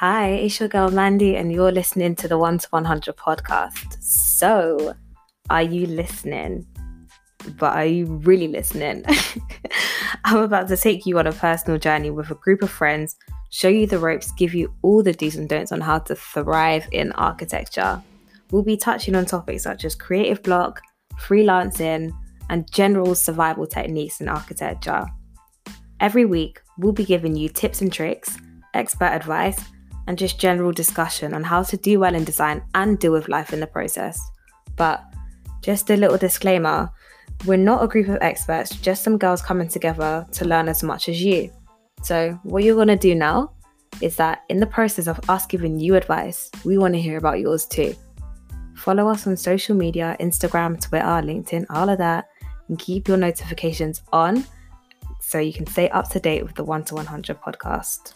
Hi, it's your girl Mandy, and you're listening to the 1 to 100 podcast. So, are you listening? But are you really listening? I'm about to take you on a personal journey with a group of friends, show you the ropes, give you all the do's and don'ts on how to thrive in architecture. We'll be touching on topics such as creative block, freelancing, and general survival techniques in architecture. Every week, we'll be giving you tips and tricks, expert advice, and just general discussion on how to do well in design and deal with life in the process. But just a little disclaimer we're not a group of experts, just some girls coming together to learn as much as you. So, what you're going to do now is that in the process of us giving you advice, we want to hear about yours too. Follow us on social media Instagram, Twitter, LinkedIn, all of that, and keep your notifications on so you can stay up to date with the 1 to 100 podcast.